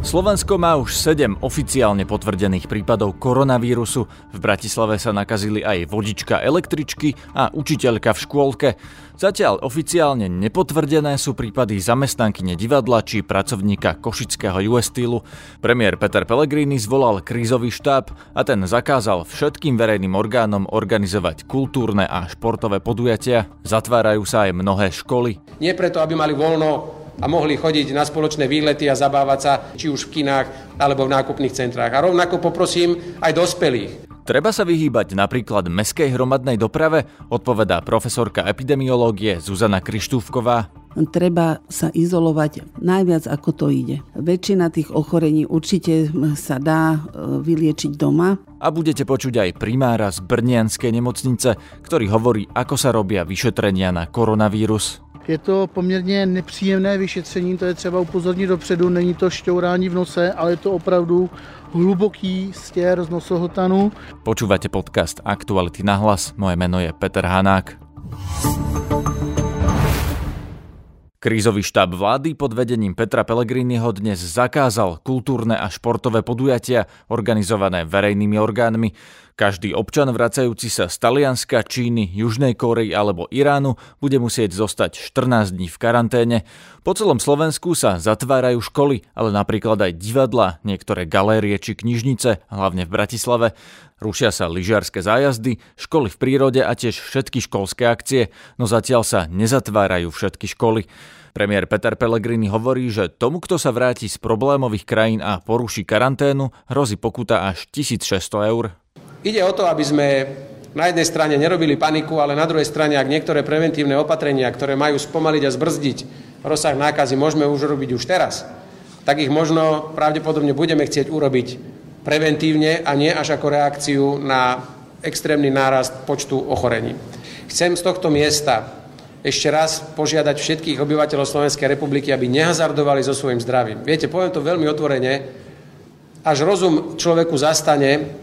Slovensko má už 7 oficiálne potvrdených prípadov koronavírusu. V Bratislave sa nakazili aj vodička električky a učiteľka v škôlke. Zatiaľ oficiálne nepotvrdené sú prípady zamestnankyne divadla či pracovníka košického US Steelu. Premiér Peter Pellegrini zvolal krízový štáb a ten zakázal všetkým verejným orgánom organizovať kultúrne a športové podujatia. Zatvárajú sa aj mnohé školy. Nie preto, aby mali voľno a mohli chodiť na spoločné výlety a zabávať sa či už v kinách alebo v nákupných centrách. A rovnako poprosím aj dospelých. Treba sa vyhýbať napríklad meskej hromadnej doprave, odpovedá profesorka epidemiológie Zuzana Krištúvková. Treba sa izolovať najviac ako to ide. Väčšina tých ochorení určite sa dá e, vyliečiť doma. A budete počuť aj primára z Brnianskej nemocnice, ktorý hovorí, ako sa robia vyšetrenia na koronavírus. Je to poměrně nepříjemné vyšetření, to je třeba upozornit dopředu, není to šťourání v nose, ale je to opravdu hluboký stier z nosohltanu. Počúvate podcast Aktuality na hlas, moje meno je Peter Hanák. Krízový štáb vlády pod vedením Petra Pellegriniho dnes zakázal kultúrne a športové podujatia organizované verejnými orgánmi. Každý občan vracajúci sa z Talianska, Číny, Južnej Kórey alebo Iránu bude musieť zostať 14 dní v karanténe. Po celom Slovensku sa zatvárajú školy, ale napríklad aj divadla, niektoré galérie či knižnice, hlavne v Bratislave. Rušia sa lyžiarske zájazdy, školy v prírode a tiež všetky školské akcie, no zatiaľ sa nezatvárajú všetky školy. Premiér Peter Pellegrini hovorí, že tomu, kto sa vráti z problémových krajín a poruší karanténu, hrozí pokuta až 1600 eur. Ide o to, aby sme na jednej strane nerobili paniku, ale na druhej strane, ak niektoré preventívne opatrenia, ktoré majú spomaliť a zbrzdiť rozsah nákazy, môžeme už robiť už teraz, tak ich možno pravdepodobne budeme chcieť urobiť preventívne a nie až ako reakciu na extrémny nárast počtu ochorení. Chcem z tohto miesta ešte raz požiadať všetkých obyvateľov Slovenskej republiky, aby nehazardovali so svojím zdravím. Viete, poviem to veľmi otvorene, až rozum človeku zastane,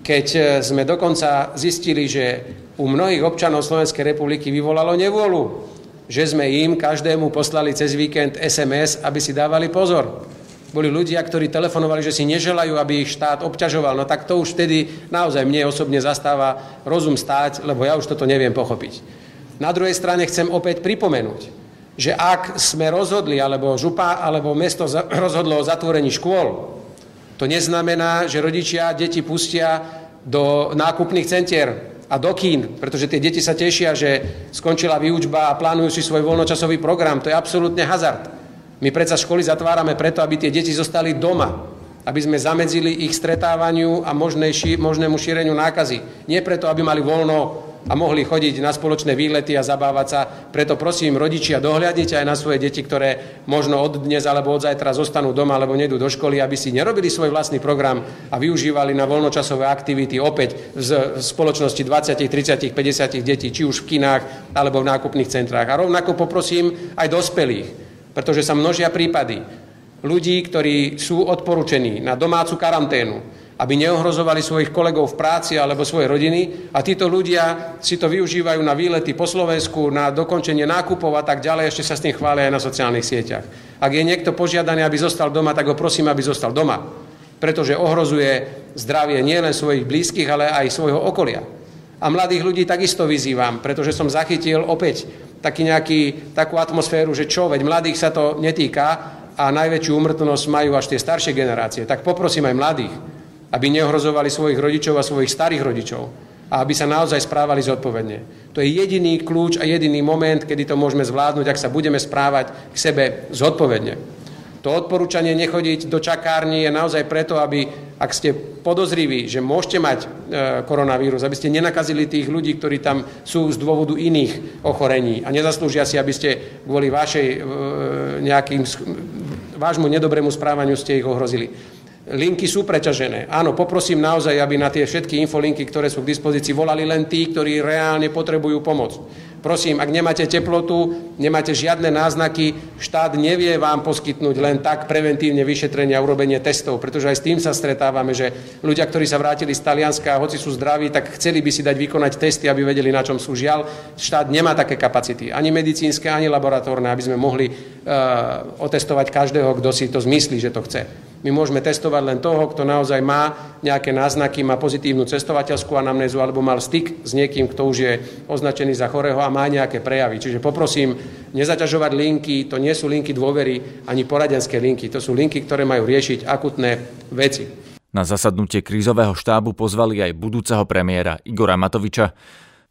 keď e, sme dokonca zistili, že u mnohých občanov Slovenskej republiky vyvolalo nevôľu, že sme im každému poslali cez víkend SMS, aby si dávali pozor. Boli ľudia, ktorí telefonovali, že si neželajú, aby ich štát obťažoval. No tak to už vtedy naozaj mne osobne zastáva rozum stáť, lebo ja už toto neviem pochopiť. Na druhej strane chcem opäť pripomenúť, že ak sme rozhodli, alebo župa, alebo mesto rozhodlo o zatvorení škôl, to neznamená, že rodičia deti pustia do nákupných centier a do kín, pretože tie deti sa tešia, že skončila výučba a plánujú si svoj voľnočasový program. To je absolútne hazard. My predsa školy zatvárame preto, aby tie deti zostali doma, aby sme zamedzili ich stretávaniu a možnému šíreniu nákazy. Nie preto, aby mali voľno a mohli chodiť na spoločné výlety a zabávať sa. Preto prosím, rodičia, dohľadnite aj na svoje deti, ktoré možno od dnes alebo od zajtra zostanú doma alebo nedú do školy, aby si nerobili svoj vlastný program a využívali na voľnočasové aktivity opäť v spoločnosti 20, 30, 50 detí, či už v kinách alebo v nákupných centrách. A rovnako poprosím aj dospelých, pretože sa množia prípady ľudí, ktorí sú odporúčení na domácu karanténu, aby neohrozovali svojich kolegov v práci alebo svoje rodiny a títo ľudia si to využívajú na výlety po Slovensku, na dokončenie nákupov a tak ďalej, ešte sa s tým chvália aj na sociálnych sieťach. Ak je niekto požiadaný, aby zostal doma, tak ho prosím, aby zostal doma, pretože ohrozuje zdravie nielen svojich blízkych, ale aj svojho okolia. A mladých ľudí takisto vyzývam, pretože som zachytil opäť taký nejaký, takú atmosféru, že čo, veď mladých sa to netýka a najväčšiu umrtnosť majú až tie staršie generácie. Tak poprosím aj mladých, aby neohrozovali svojich rodičov a svojich starých rodičov a aby sa naozaj správali zodpovedne. To je jediný kľúč a jediný moment, kedy to môžeme zvládnuť, ak sa budeme správať k sebe zodpovedne. To odporúčanie nechodiť do čakárni je naozaj preto, aby, ak ste podozriví, že môžete mať e, koronavírus, aby ste nenakazili tých ľudí, ktorí tam sú z dôvodu iných ochorení a nezaslúžia si, aby ste kvôli vašej e, nejakým vášmu nedobrému správaniu ste ich ohrozili. Linky sú preťažené. Áno, poprosím naozaj, aby na tie všetky infolinky, ktoré sú k dispozícii, volali len tí, ktorí reálne potrebujú pomoc. Prosím, ak nemáte teplotu, nemáte žiadne náznaky, štát nevie vám poskytnúť len tak preventívne vyšetrenie a urobenie testov, pretože aj s tým sa stretávame, že ľudia, ktorí sa vrátili z Talianska, hoci sú zdraví, tak chceli by si dať vykonať testy, aby vedeli, na čom sú. Žiaľ, štát nemá také kapacity, ani medicínske, ani laboratórne, aby sme mohli uh, otestovať každého, kto si to zmyslí, že to chce. My môžeme testovať len toho, kto naozaj má nejaké náznaky, má pozitívnu cestovateľskú anamnézu alebo mal styk s niekým, kto už je označený za chorého a má nejaké prejavy. Čiže poprosím, nezaťažovať linky, to nie sú linky dôvery ani poradenské linky, to sú linky, ktoré majú riešiť akutné veci. Na zasadnutie krízového štábu pozvali aj budúceho premiéra Igora Matoviča.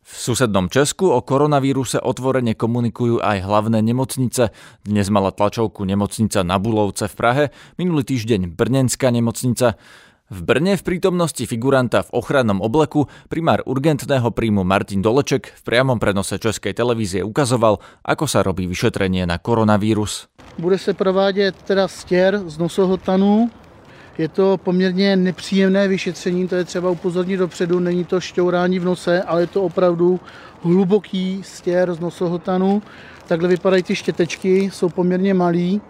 V susednom Česku o koronavíruse otvorene komunikujú aj hlavné nemocnice. Dnes mala tlačovku nemocnica na Bulovce v Prahe, minulý týždeň Brnenská nemocnica. V Brne v prítomnosti figuranta v ochrannom obleku primár urgentného príjmu Martin Doleček v priamom prenose Českej televízie ukazoval, ako sa robí vyšetrenie na koronavírus. Bude se provádět teda stěr z nosohotanů je to poměrně nepříjemné vyšetření, to je třeba upozornit dopředu, není to šťourání v nose, ale je to opravdu hluboký stěr z nosohotanu. Takhle vypadají ty štětečky, jsou poměrně malý.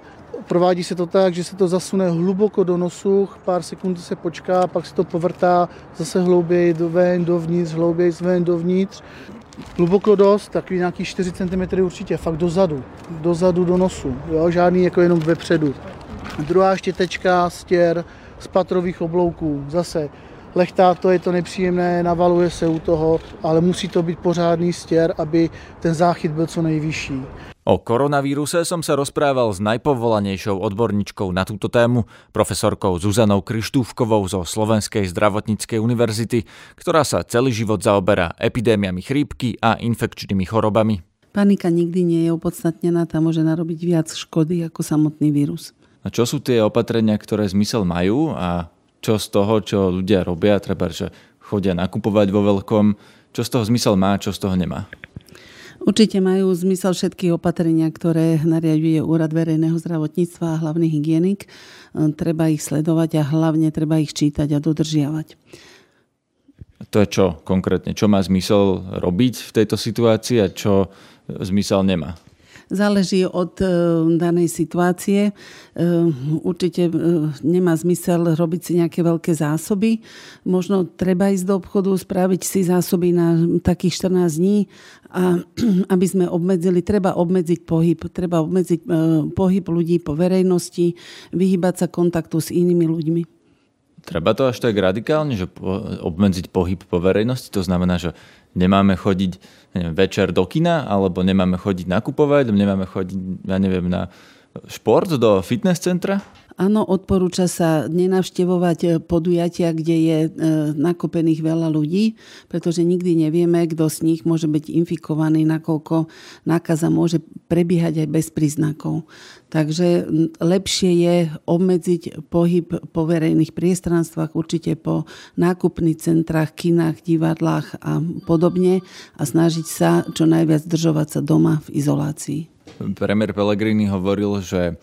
Provádí se to tak, že se to zasune hluboko do nosu, pár sekund se počká, pak se to povrtá zase hlouběji ven, dovnitř, hlouběji ven, dovnitř. Hluboko dost, takový nějaký 4 cm určitě, fakt dozadu, dozadu do nosu, jo? žádný jako jenom vepředu. Druhá štětečka, stěr, z patrových oblouků. Zase lechtá to, je to nepříjemné, navaluje se u toho, ale musí to být pořádný stěr, aby ten záchyt byl co nejvyšší. O koronavíruse som sa rozprával s najpovolanejšou odborníčkou na túto tému, profesorkou Zuzanou Krištúvkovou zo Slovenskej zdravotníckej univerzity, ktorá sa celý život zaoberá epidémiami chrípky a infekčnými chorobami. Panika nikdy nie je opodstatnená, tam môže narobiť viac škody ako samotný vírus. Čo sú tie opatrenia, ktoré zmysel majú a čo z toho, čo ľudia robia, treba, že chodia nakupovať vo veľkom, čo z toho zmysel má, čo z toho nemá? Určite majú zmysel všetky opatrenia, ktoré nariaduje Úrad verejného zdravotníctva a hlavný hygienik. Treba ich sledovať a hlavne treba ich čítať a dodržiavať. To je čo konkrétne? Čo má zmysel robiť v tejto situácii a čo zmysel nemá? Záleží od e, danej situácie. E, určite e, nemá zmysel robiť si nejaké veľké zásoby. Možno treba ísť do obchodu, spraviť si zásoby na takých 14 dní a aby sme obmedzili, treba obmedziť pohyb, treba obmedziť pohyb ľudí po verejnosti, vyhybať sa kontaktu s inými ľuďmi. Treba to až tak radikálne, že obmedziť pohyb po verejnosti? To znamená, že nemáme chodiť neviem, večer do kina, alebo nemáme chodiť nakupovať, nemáme chodiť, ja neviem, na šport do fitness centra? Áno, odporúča sa nenavštevovať podujatia, kde je e, nakopených veľa ľudí, pretože nikdy nevieme, kto z nich môže byť infikovaný, nakoľko nákaza môže prebiehať aj bez príznakov. Takže lepšie je obmedziť pohyb po verejných priestranstvách, určite po nákupných centrách, kinách, divadlách a podobne a snažiť sa čo najviac držovať sa doma v izolácii. Premiér Pellegrini hovoril, že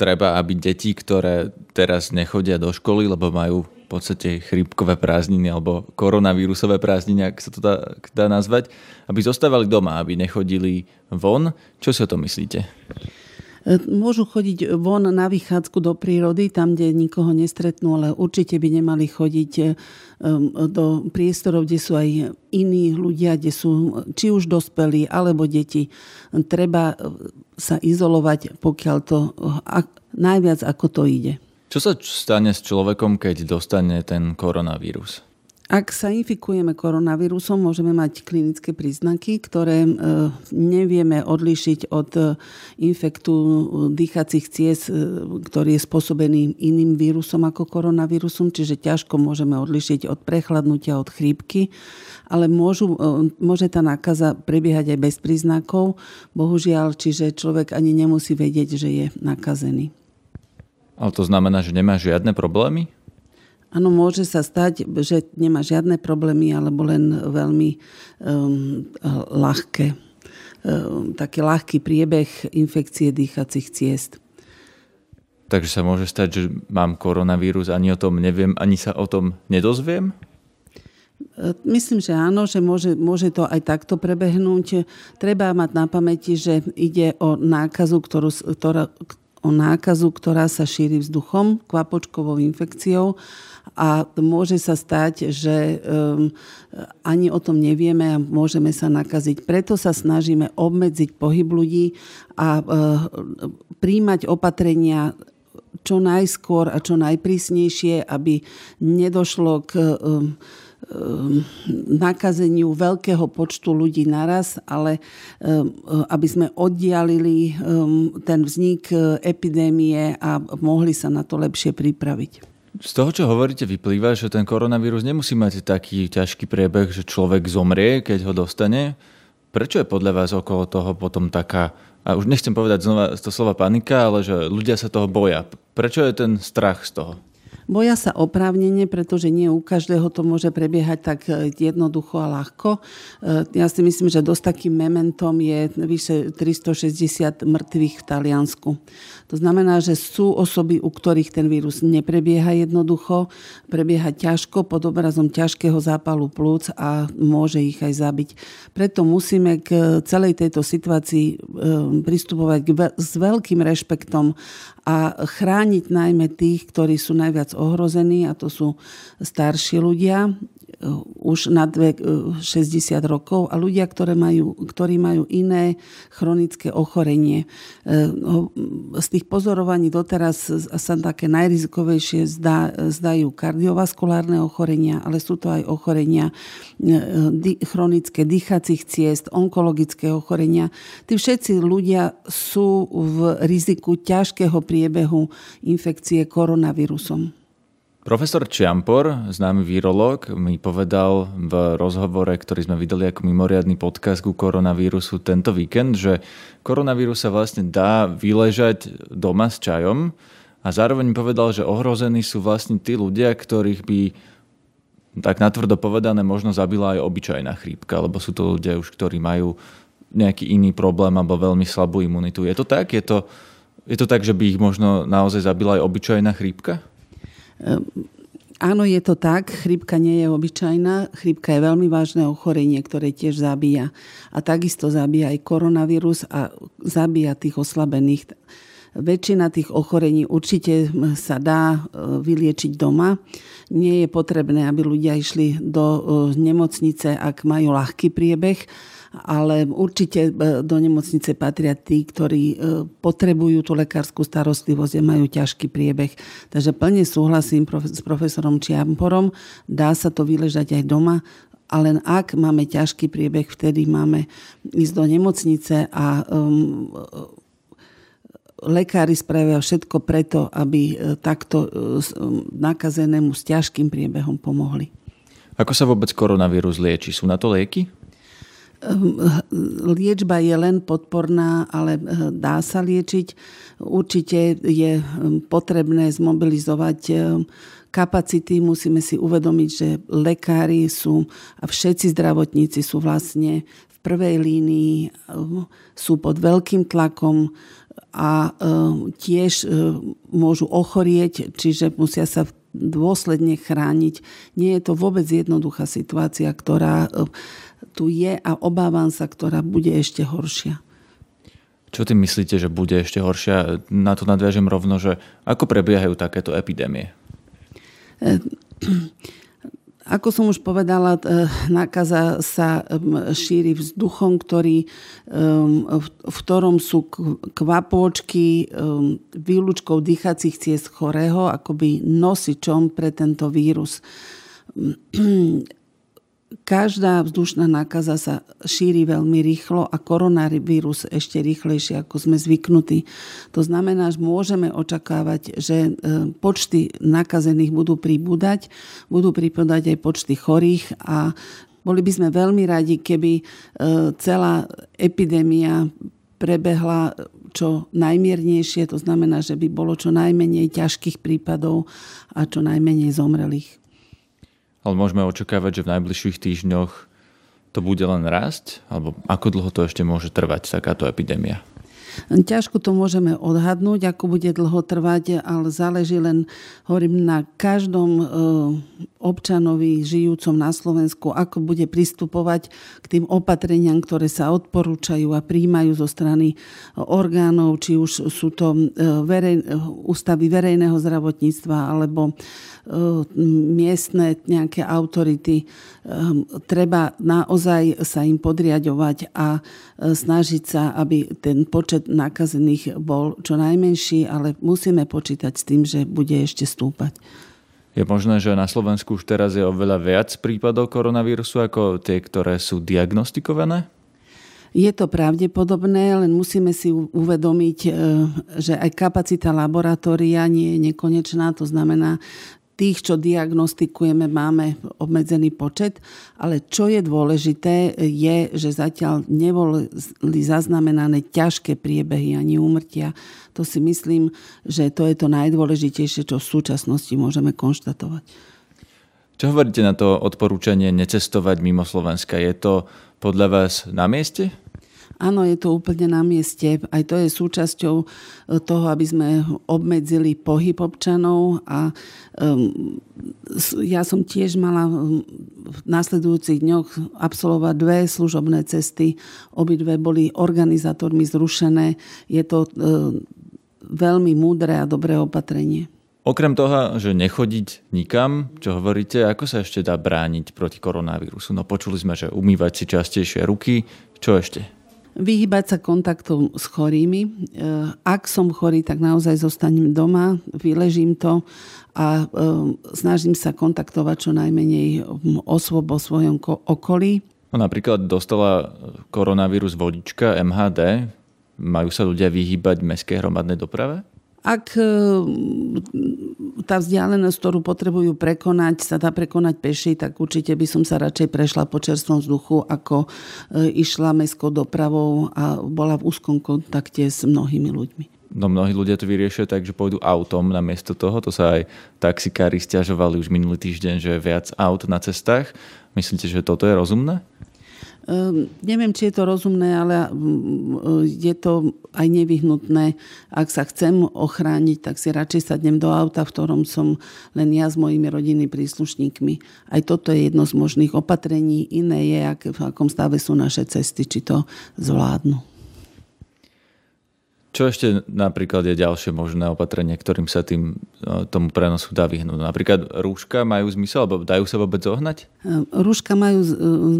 treba, aby deti, ktoré teraz nechodia do školy, lebo majú v podstate chrípkové prázdniny alebo koronavírusové prázdniny, ak sa to dá, dá nazvať, aby zostávali doma, aby nechodili von. Čo si o to myslíte? E, môžu chodiť von na vychádzku do prírody, tam, kde nikoho nestretnú, ale určite by nemali chodiť e, do priestorov, kde sú aj iní ľudia, kde sú či už dospelí alebo deti. Treba sa izolovať, pokiaľ to najviac ako to ide. Čo sa stane s človekom, keď dostane ten koronavírus? Ak sa infikujeme koronavírusom, môžeme mať klinické príznaky, ktoré e, nevieme odlišiť od e, infektu dýchacích ciest, e, ktorý je spôsobený iným vírusom ako koronavírusom, čiže ťažko môžeme odlišiť od prechladnutia, od chrípky, ale môžu, môže tá nákaza prebiehať aj bez príznakov, bohužiaľ, čiže človek ani nemusí vedieť, že je nakazený. Ale to znamená, že nemá žiadne problémy? Áno, môže sa stať, že nemá žiadne problémy alebo len veľmi um, ľahké, um, taký ľahký priebeh infekcie dýchacích ciest. Takže sa môže stať, že mám koronavírus, ani o tom neviem, ani sa o tom nedozviem? Myslím, že áno, že môže, môže to aj takto prebehnúť. Treba mať na pamäti, že ide o nákazu, ktorú, ktorá, o nákazu, ktorá sa šíri vzduchom, kvapočkovou infekciou a môže sa stať, že um, ani o tom nevieme a môžeme sa nakaziť. Preto sa snažíme obmedziť pohyb ľudí a uh, príjmať opatrenia čo najskôr a čo najprísnejšie, aby nedošlo k um, nakazeniu veľkého počtu ľudí naraz, ale um, aby sme oddialili um, ten vznik uh, epidémie a mohli sa na to lepšie pripraviť. Z toho, čo hovoríte, vyplýva, že ten koronavírus nemusí mať taký ťažký priebeh, že človek zomrie, keď ho dostane. Prečo je podľa vás okolo toho potom taká, a už nechcem povedať znova to slova panika, ale že ľudia sa toho boja. Prečo je ten strach z toho? Boja sa oprávnene, pretože nie u každého to môže prebiehať tak e, jednoducho a ľahko. E, ja si myslím, že dosť takým mementom je vyše 360 mŕtvych v Taliansku. To znamená, že sú osoby, u ktorých ten vírus neprebieha jednoducho, prebieha ťažko pod obrazom ťažkého zápalu plúc a môže ich aj zabiť. Preto musíme k celej tejto situácii e, pristupovať s veľkým rešpektom a chrániť najmä tých, ktorí sú najviac ohrození a to sú starší ľudia, už nad vek 60 e, rokov a ľudia, ktoré majú, ktorí majú iné chronické ochorenie. E, z tých pozorovaní doteraz sa také najrizikovejšie zdá, zdajú kardiovaskulárne ochorenia, ale sú to aj ochorenia chronické dýchacích ciest, onkologické ochorenia. Tí všetci ľudia sú v riziku ťažkého priebehu infekcie koronavírusom. Profesor Čiampor, známy virológ, mi povedal v rozhovore, ktorý sme videli ako mimoriadný podcast ku koronavírusu tento víkend, že koronavírus sa vlastne dá vyležať doma s čajom a zároveň mi povedal, že ohrození sú vlastne tí ľudia, ktorých by tak natvrdo povedané možno zabila aj obyčajná chrípka, lebo sú to ľudia už, ktorí majú nejaký iný problém alebo veľmi slabú imunitu. Je to tak? Je to, je to tak, že by ich možno naozaj zabila aj obyčajná chrípka? Ehm, áno, je to tak. Chrípka nie je obyčajná. Chrípka je veľmi vážne ochorenie, ktoré tiež zabíja. A takisto zabíja aj koronavírus a zabíja tých oslabených. Väčšina tých ochorení určite sa dá e, vyliečiť doma. Nie je potrebné, aby ľudia išli do e, nemocnice, ak majú ľahký priebeh ale určite e, do nemocnice patria tí, ktorí potrebujú tú lekárskú starostlivosť a majú ťažký priebeh. Takže plne súhlasím s profesorom Čiamporom, dá sa to vyležať aj doma, ale ak máme ťažký priebeh, vtedy máme ísť do nemocnice a um, lekári spravia všetko preto, aby e, takto nakazenému s ťažkým priebehom pomohli. Ako sa vôbec koronavírus lieči? Sú na to lieky? Ehm, liečba je len podporná, ale dá sa liečiť. Určite je potrebné zmobilizovať kapacity. Musíme si uvedomiť, že lekári sú a všetci zdravotníci sú vlastne v prvej línii, sú pod veľkým tlakom a tiež môžu ochorieť, čiže musia sa dôsledne chrániť. Nie je to vôbec jednoduchá situácia, ktorá tu je a obávam sa, ktorá bude ešte horšia. Čo tým myslíte, že bude ešte horšia? Na to nadviažem rovno, že ako prebiehajú takéto epidémie? Ako som už povedala, e, nákaza sa šíri vzduchom, ktorý, v ktorom sú kvapôčky výlučkou dýchacích ciest chorého, akoby nosičom pre tento vírus každá vzdušná nákaza sa šíri veľmi rýchlo a koronavírus ešte rýchlejšie, ako sme zvyknutí. To znamená, že môžeme očakávať, že e, počty nakazených budú pribúdať, budú pribúdať aj počty chorých a boli by sme veľmi radi, keby e, celá epidémia prebehla čo najmiernejšie, to znamená, že by bolo čo najmenej ťažkých prípadov a čo najmenej zomrelých. Ale môžeme očakávať, že v najbližších týždňoch to bude len rásť? Alebo ako dlho to ešte môže trvať, takáto epidémia? Ťažko to môžeme odhadnúť, ako bude dlho trvať, ale záleží len, hovorím, na každom e, občanovi žijúcom na Slovensku, ako bude pristupovať k tým opatreniam, ktoré sa odporúčajú a príjmajú zo strany orgánov, či už sú to e, verej, ústavy verejného zdravotníctva alebo miestne nejaké autority. Treba naozaj sa im podriadovať a snažiť sa, aby ten počet nakazených bol čo najmenší, ale musíme počítať s tým, že bude ešte stúpať. Je možné, že na Slovensku už teraz je oveľa viac prípadov koronavírusu ako tie, ktoré sú diagnostikované? Je to pravdepodobné, len musíme si uvedomiť, e, že aj kapacita laboratória nie je nekonečná. To znamená, tých, čo diagnostikujeme, máme obmedzený počet, ale čo je dôležité, je, že zatiaľ neboli zaznamenané ťažké priebehy ani úmrtia. To si myslím, že to je to najdôležitejšie, čo v súčasnosti môžeme konštatovať. Čo hovoríte na to odporúčanie necestovať mimo Slovenska? Je to podľa vás na mieste? Áno, je to úplne na mieste. Aj to je súčasťou e, toho, aby sme obmedzili pohyb občanov a ja som tiež mala v následujúcich dňoch absolvovať dve služobné cesty. Obidve boli organizátormi zrušené. Je to um, veľmi múdre a dobré opatrenie. Okrem toho, že nechodiť nikam, čo hovoríte, ako sa ešte dá brániť proti koronavírusu? No počuli sme, že umývať si častejšie ruky. Čo ešte? Vyhýbať sa kontaktom s chorými. E, ak som chorý, tak naozaj zostanem doma, vyležím to a e, snažím sa kontaktovať čo najmenej osôb o svojom okolí. No, napríklad dostala koronavírus vodička MHD. Majú sa ľudia vyhýbať mestskej hromadnej doprave? Ak e, tá vzdialenosť, ktorú potrebujú prekonať, sa dá prekonať peši, tak určite by som sa radšej prešla po čerstvom vzduchu, ako e, išla mestskou dopravou a bola v úzkom kontakte s mnohými ľuďmi. No mnohí ľudia to vyriešia tak, že pôjdu autom namiesto toho. To sa aj taxikári stiažovali už minulý týždeň, že viac aut na cestách. Myslíte, že toto je rozumné? Um, neviem, či je to rozumné, ale um, je to aj nevyhnutné. Ak sa chcem ochrániť, tak si radšej sadnem do auta, v ktorom som len ja s mojimi rodinnými príslušníkmi. Aj toto je jedno z možných opatrení. Iné je, ak, v akom stave sú naše cesty, či to zvládnu. Čo ešte napríklad je ďalšie možné opatrenie, ktorým sa tým, e, tomu prenosu dá vyhnúť? Napríklad rúška majú zmysel, alebo dajú sa vôbec zohnať? E, rúška majú e,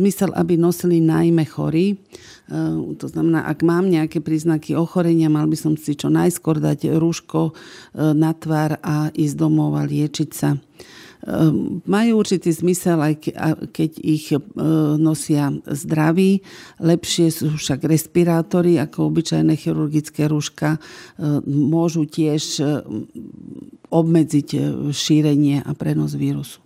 zmysel, aby nosili najmä chorí. To znamená, ak mám nejaké príznaky ochorenia, mal by som si čo najskôr dať rúško na tvár a ísť domov a liečiť sa. Ehm, majú určitý zmysel, aj keď ich e, nosia zdraví. Lepšie sú však respirátory ako obyčajné chirurgické rúška. E, môžu tiež e, obmedziť šírenie a prenos vírusu.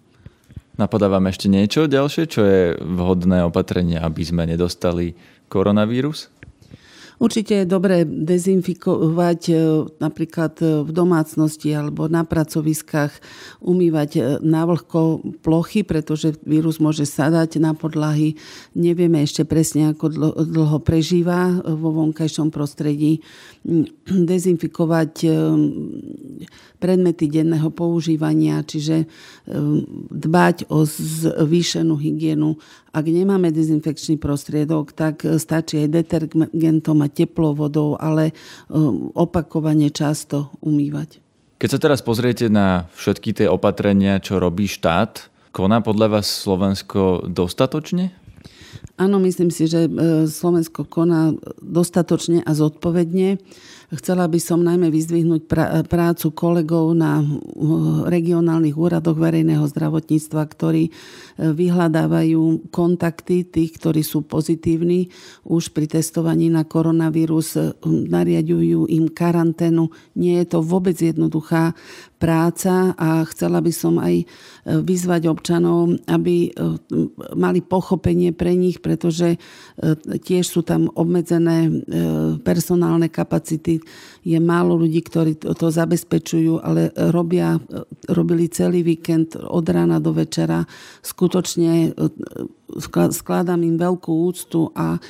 Napadá vám ešte niečo ďalšie, čo je vhodné opatrenie, aby sme nedostali koronavírus? Určite je dobré dezinfikovať e, napríklad e, v domácnosti alebo na pracoviskách, umývať e, na vlhko plochy, pretože vírus môže sadať na podlahy. Nevieme ešte presne, ako dlho prežíva vo vonkajšom prostredí. Dezinfikovať predmety denného používania, čiže dbať o zvýšenú hygienu. Ak nemáme dezinfekčný prostriedok, tak stačí aj detergentom a teplou vodou, ale opakovane často umývať. Keď sa teraz pozriete na všetky tie opatrenia, čo robí štát, koná podľa vás Slovensko dostatočne? Áno, myslím si, že Slovensko koná dostatočne a zodpovedne. Chcela by som najmä vyzdvihnúť prácu kolegov na regionálnych úradoch verejného zdravotníctva, ktorí e, vyhľadávajú kontakty tých, ktorí sú pozitívni už pri testovaní na koronavírus, e, nariadujú im karanténu. Nie je to vôbec jednoduchá práca a chcela by som aj vyzvať občanov, aby mali pochopenie pre nich, pretože tiež sú tam obmedzené personálne kapacity je málo ľudí, ktorí to, to zabezpečujú, ale robia, robili celý víkend od rána do večera. Skutočne e, skladám im veľkú úctu a e,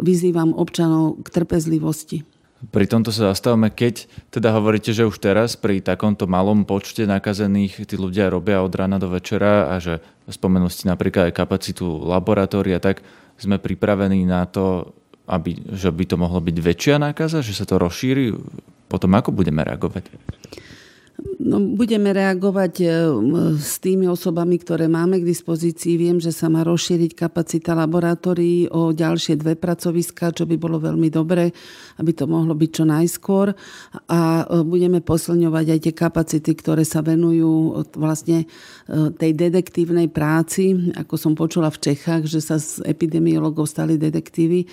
vyzývam občanov k trpezlivosti. Pri tomto sa zastavíme, keď teda hovoríte, že už teraz pri takomto malom počte nakazených tí ľudia robia od rána do večera a že spomenuli ste napríklad aj kapacitu laboratória, tak sme pripravení na to, aby, že by to mohlo byť väčšia nákaza, že sa to rozšíri? Potom ako budeme reagovať? No, budeme reagovať e, s tými osobami, ktoré máme k dispozícii. Viem, že sa má rozšíriť kapacita laboratórií o ďalšie dve pracoviska, čo by bolo veľmi dobre, aby to mohlo byť čo najskôr. A e, budeme posilňovať aj tie kapacity, ktoré sa venujú vlastne e, tej detektívnej práci. Ako som počula v Čechách, že sa z epidemiologov stali detektívy.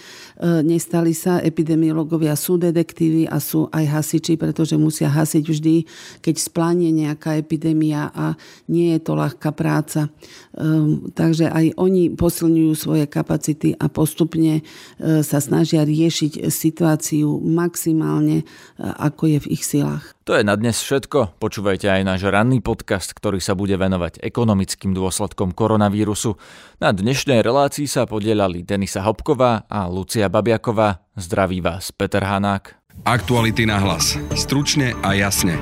Nestali sa. Epidemiologovia sú detektívy a sú aj hasiči, pretože musia hasiť vždy, keď splanie nejaká epidémia a nie je to ľahká práca. Takže aj oni posilňujú svoje kapacity a postupne e, sa snažia riešiť situáciu maximálne, e, ako je v ich silách. To je na dnes všetko. Počúvajte aj náš ranný podcast, ktorý sa bude venovať ekonomickým dôsledkom koronavírusu. Na dnešnej relácii sa podielali Denisa Hopková a Lucia Babiaková. Zdraví vás Peter Hanák. Aktuality na hlas. Stručne a jasne.